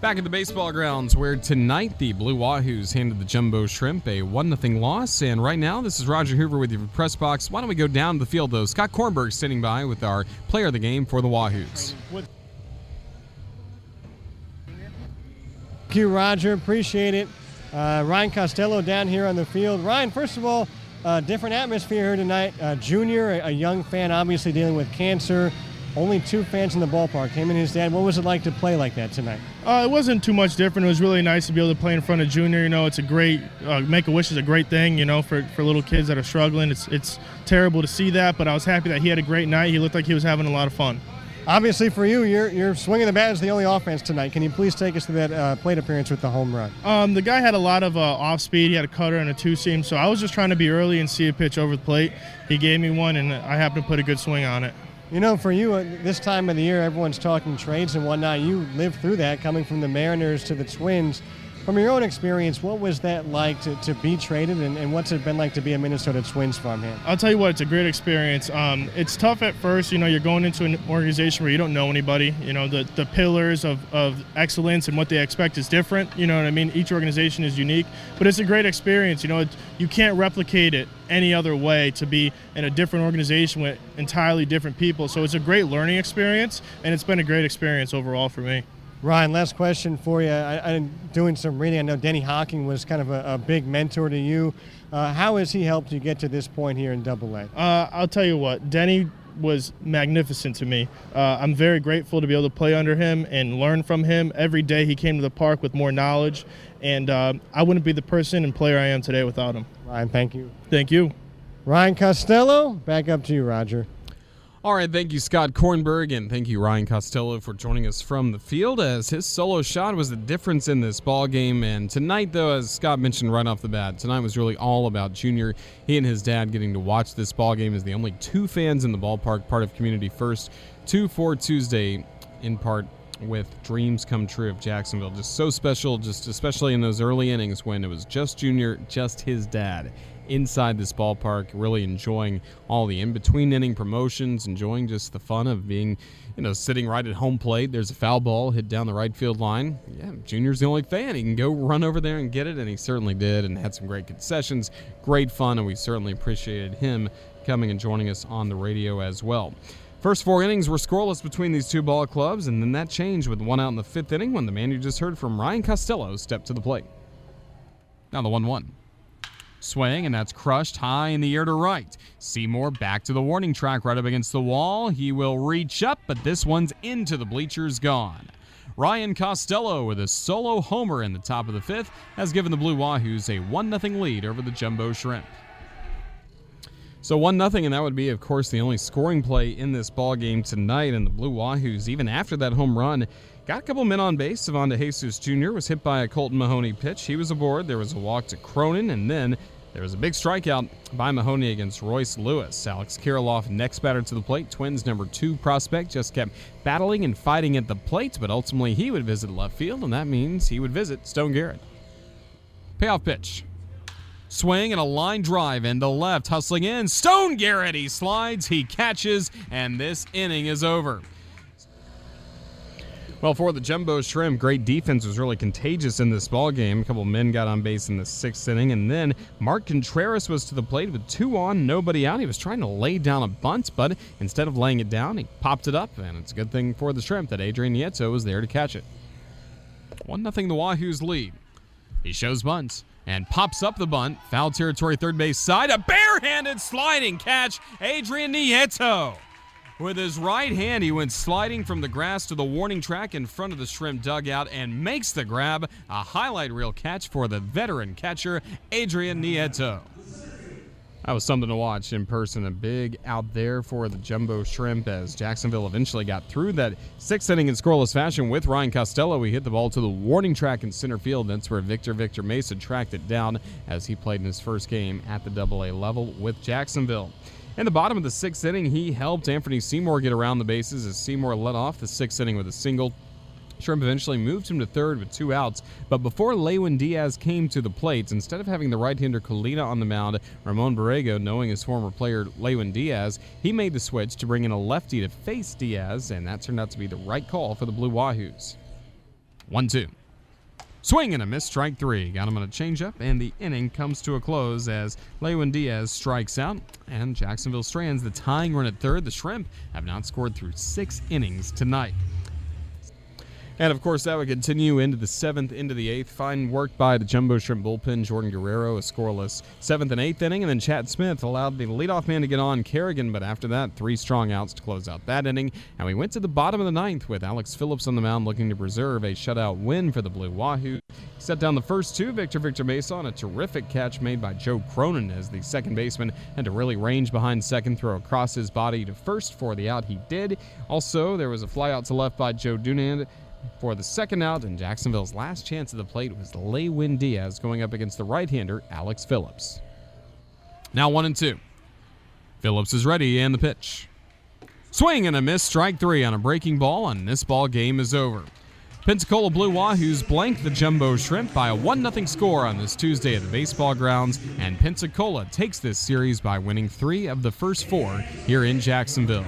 Back at the baseball grounds, where tonight the Blue Wahoos handed the Jumbo Shrimp a 1 0 loss. And right now, this is Roger Hoover with your press box. Why don't we go down to the field, though? Scott Kornberg standing by with our player of the game for the Wahoos. Thank you, Roger. Appreciate it. Uh, Ryan Costello down here on the field. Ryan, first of all, uh, different atmosphere here tonight. Uh, junior, a, a young fan, obviously dealing with cancer. Only two fans in the ballpark, him and his dad. What was it like to play like that tonight? Uh, it wasn't too much different. It was really nice to be able to play in front of Junior. You know, it's a great uh, Make a Wish is a great thing. You know, for, for little kids that are struggling, it's it's terrible to see that. But I was happy that he had a great night. He looked like he was having a lot of fun. Obviously, for you, you're, you're swinging the bat as the only offense tonight. Can you please take us to that uh, plate appearance with the home run? Um, the guy had a lot of uh, off speed. He had a cutter and a two seam. So I was just trying to be early and see a pitch over the plate. He gave me one, and I happened to put a good swing on it. You know, for you, uh, this time of the year, everyone's talking trades and whatnot. You lived through that, coming from the Mariners to the Twins. From your own experience, what was that like to, to be traded, and, and what's it been like to be a Minnesota Twins farmhand? I'll tell you what, it's a great experience. Um, it's tough at first. You know, you're going into an organization where you don't know anybody. You know, the, the pillars of, of excellence and what they expect is different. You know what I mean? Each organization is unique, but it's a great experience. You know, it, you can't replicate it any other way to be in a different organization with entirely different people. So it's a great learning experience, and it's been a great experience overall for me. Ryan, last question for you. I, I'm doing some reading. I know Denny Hocking was kind of a, a big mentor to you. Uh, how has he helped you get to this point here in Double A? Uh, I'll tell you what, Denny was magnificent to me. Uh, I'm very grateful to be able to play under him and learn from him. Every day he came to the park with more knowledge, and uh, I wouldn't be the person and player I am today without him. Ryan, thank you. Thank you. Ryan Costello, back up to you, Roger. All right, thank you, Scott Kornberg, and thank you, Ryan Costello, for joining us from the field. As his solo shot was the difference in this ball game, and tonight, though, as Scott mentioned right off the bat, tonight was really all about Junior. He and his dad getting to watch this ball game as the only two fans in the ballpark, part of Community First, two for Tuesday, in part with Dreams Come True of Jacksonville. Just so special, just especially in those early innings when it was just Junior, just his dad inside this ballpark, really enjoying all the in between inning promotions, enjoying just the fun of being, you know, sitting right at home plate. There's a foul ball hit down the right field line. Yeah, Junior's the only fan. He can go run over there and get it, and he certainly did, and had some great concessions, great fun, and we certainly appreciated him coming and joining us on the radio as well. First four innings were scoreless between these two ball clubs, and then that changed with one out in the fifth inning when the man you just heard from, Ryan Costello, stepped to the plate. Now the 1 1. Swing, and that's crushed high in the air to right. Seymour back to the warning track right up against the wall. He will reach up, but this one's into the bleachers gone. Ryan Costello with a solo homer in the top of the fifth has given the Blue Wahoos a 1 0 lead over the Jumbo Shrimp. So 1 0, and that would be, of course, the only scoring play in this ball game tonight. And the Blue Wahoos, even after that home run, got a couple men on base. Savon Jesus Jr. was hit by a Colton Mahoney pitch. He was aboard. There was a walk to Cronin, and then there was a big strikeout by Mahoney against Royce Lewis. Alex Kirilloff, next batter to the plate. Twins number two prospect just kept battling and fighting at the plate, but ultimately he would visit left field, and that means he would visit Stone Garrett. Payoff pitch. Swing and a line drive in the left, hustling in. Stone Garrett, he slides, he catches, and this inning is over. Well, for the Jumbo Shrimp, great defense was really contagious in this ball game. A couple men got on base in the sixth inning, and then Mark Contreras was to the plate with two on, nobody out. He was trying to lay down a bunt, but instead of laying it down, he popped it up, and it's a good thing for the Shrimp that Adrian Nieto was there to catch it. One nothing the Wahoos lead. He shows bunts and pops up the bunt. Foul territory, third base side. A barehanded sliding catch. Adrian Nieto. With his right hand, he went sliding from the grass to the warning track in front of the shrimp dugout and makes the grab. A highlight reel catch for the veteran catcher, Adrian Nieto. That was something to watch in person. A big out there for the Jumbo Shrimp as Jacksonville eventually got through that sixth inning in scoreless fashion with Ryan Costello. He hit the ball to the warning track in center field. That's where Victor Victor Mesa tracked it down as he played in his first game at the Double A level with Jacksonville. In the bottom of the sixth inning, he helped Anfernee Seymour get around the bases as Seymour led off the sixth inning with a single. Shrimp eventually moved him to third with two outs, but before Lewin Diaz came to the plate, instead of having the right-hander Colina on the mound, Ramon Borrego, knowing his former player Lewin Diaz, he made the switch to bring in a lefty to face Diaz, and that turned out to be the right call for the Blue Wahoos. 1 2. Swing and a miss, strike three. Got him on a changeup, and the inning comes to a close as Lewin Diaz strikes out. And Jacksonville strands the tying run at third. The Shrimp have not scored through six innings tonight. And of course, that would continue into the seventh, into the eighth. Fine work by the Jumbo Shrimp bullpen. Jordan Guerrero, a scoreless seventh and eighth inning. And then Chad Smith allowed the leadoff man to get on Kerrigan, but after that, three strong outs to close out that inning. And we went to the bottom of the ninth with Alex Phillips on the mound looking to preserve a shutout win for the Blue Wahoo. Set down the first two. Victor Victor Mesa on a terrific catch made by Joe Cronin as the second baseman had to really range behind second, throw across his body to first for the out. He did. Also, there was a fly out to left by Joe Dunand for the second out, and Jacksonville's last chance at the plate was Lewin Diaz going up against the right-hander Alex Phillips. Now one and two. Phillips is ready and the pitch. Swing and a miss, strike three on a breaking ball, and this ball game is over. Pensacola Blue Wahoos blank the Jumbo Shrimp by a 1 0 score on this Tuesday at the baseball grounds, and Pensacola takes this series by winning three of the first four here in Jacksonville.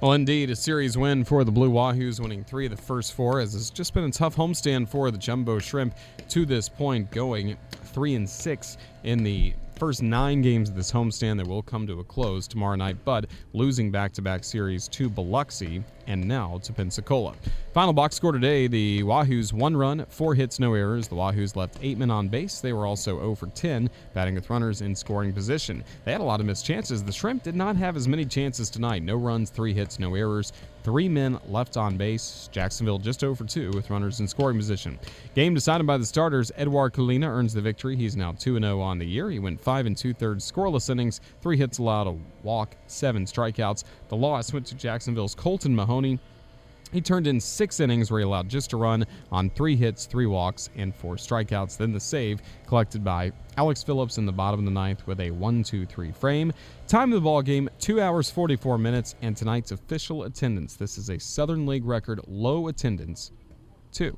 Well, indeed, a series win for the Blue Wahoos, winning three of the first four, as it's just been a tough homestand for the Jumbo Shrimp to this point, going three and six in the first nine games of this homestand that will come to a close tomorrow night, but losing back to back series to Biloxi and now to Pensacola. Final box score today the Wahoos one run, four hits, no errors. The Wahoos left eight men on base. They were also 0 for 10, batting with runners in scoring position. They had a lot of missed chances. The Shrimp did not have as many chances tonight. No runs, three hits, no errors. Three men left on base. Jacksonville just 0 for 2 with runners in scoring position. Game decided by the starters. Edwar Colina earns the victory. He's now 2 0 on the year. He went 5 and 2 thirds scoreless innings, three hits allowed, a walk, seven strikeouts. The loss went to Jacksonville's Colton Mahoney. He turned in six innings where he allowed just a run on three hits, three walks, and four strikeouts. Then the save collected by Alex Phillips in the bottom of the ninth with a 1 2 3 frame. Time of the ball game 2 hours 44 minutes, and tonight's official attendance. This is a Southern League record low attendance, two.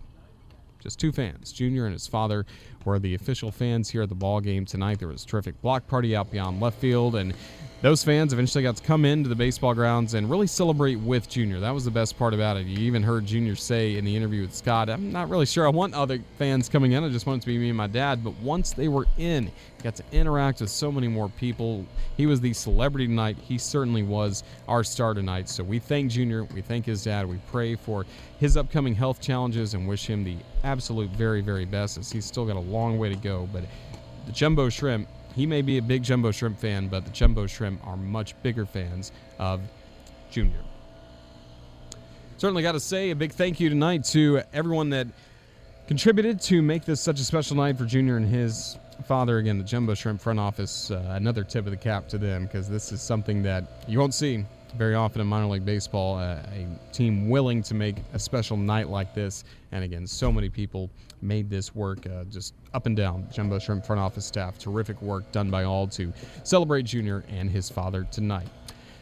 Just two fans. Junior and his father were the official fans here at the ball game tonight. There was a terrific block party out beyond left field, and those fans eventually got to come into the baseball grounds and really celebrate with Junior. That was the best part about it. You even heard Junior say in the interview with Scott, I'm not really sure I want other fans coming in. I just want it to be me and my dad. But once they were in, got to interact with so many more people. He was the celebrity tonight. He certainly was our star tonight. So we thank Junior. We thank his dad. We pray for his upcoming health challenges and wish him the absolute very, very best as he's still got a long way to go. But the Jumbo Shrimp he may be a big Jumbo Shrimp fan, but the Jumbo Shrimp are much bigger fans of Junior. Certainly got to say a big thank you tonight to everyone that contributed to make this such a special night for Junior and his father. Again, the Jumbo Shrimp front office, uh, another tip of the cap to them because this is something that you won't see very often in minor league baseball, uh, a team willing to make a special night like this. And again, so many people made this work uh, just up and down. Jumbo Shrimp front office staff, terrific work done by all to celebrate Junior and his father tonight.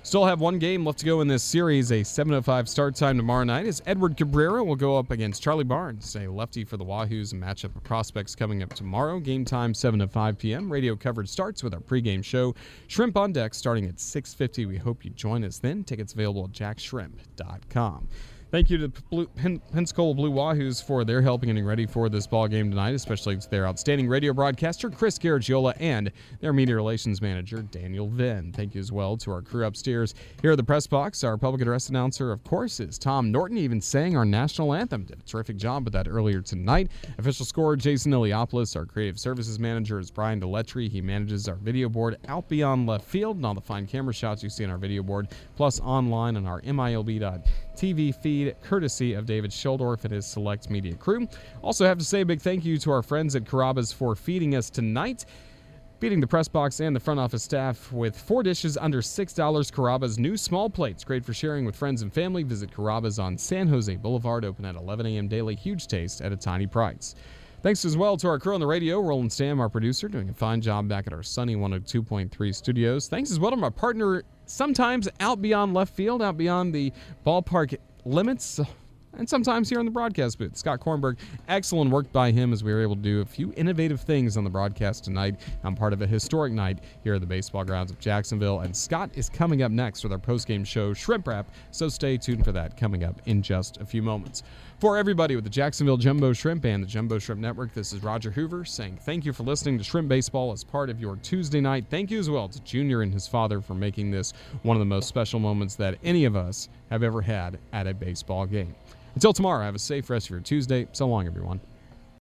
Still have one game left to go in this series. A 7:05 start time tomorrow night as Edward Cabrera will go up against Charlie Barnes, a lefty for the Wahoos. A matchup of prospects coming up tomorrow. Game time 7 to 5 p.m. Radio coverage starts with our pregame show. Shrimp on deck starting at 6:50. We hope you join us then. Tickets available at jaxshrimp.com. Thank you to the Blue, Pen, Pensacola Blue Wahoos for their help in getting ready for this ball game tonight, especially to their outstanding radio broadcaster Chris Garagiola and their media relations manager Daniel Venn. Thank you as well to our crew upstairs here at the press box. Our public address announcer, of course, is Tom Norton. Even sang our national anthem. Did a terrific job with that earlier tonight. Official scorer Jason Iliopoulos. Our creative services manager is Brian Deletry. He manages our video board out beyond left field and all the fine camera shots you see on our video board, plus online on our MILB.TV feed feed courtesy of David Sheldorf and his select media crew. Also, have to say a big thank you to our friends at Carrabba's for feeding us tonight. Feeding the press box and the front office staff with four dishes under $6. Carrabba's new small plates, great for sharing with friends and family. Visit Carrabba's on San Jose Boulevard, open at 11 a.m. daily. Huge taste at a tiny price. Thanks as well to our crew on the radio, Roland Stam, our producer, doing a fine job back at our sunny 102.3 studios. Thanks as well to my partner, sometimes out beyond left field, out beyond the ballpark limits. And sometimes here in the broadcast booth. Scott Kornberg, excellent work by him as we were able to do a few innovative things on the broadcast tonight. I'm part of a historic night here at the baseball grounds of Jacksonville, and Scott is coming up next with our postgame show, Shrimp Wrap, so stay tuned for that coming up in just a few moments. For everybody with the Jacksonville Jumbo Shrimp and the Jumbo Shrimp Network, this is Roger Hoover saying thank you for listening to Shrimp Baseball as part of your Tuesday night. Thank you as well to Junior and his father for making this one of the most special moments that any of us have ever had at a baseball game. Until tomorrow, have a safe rest of your Tuesday. So long, everyone.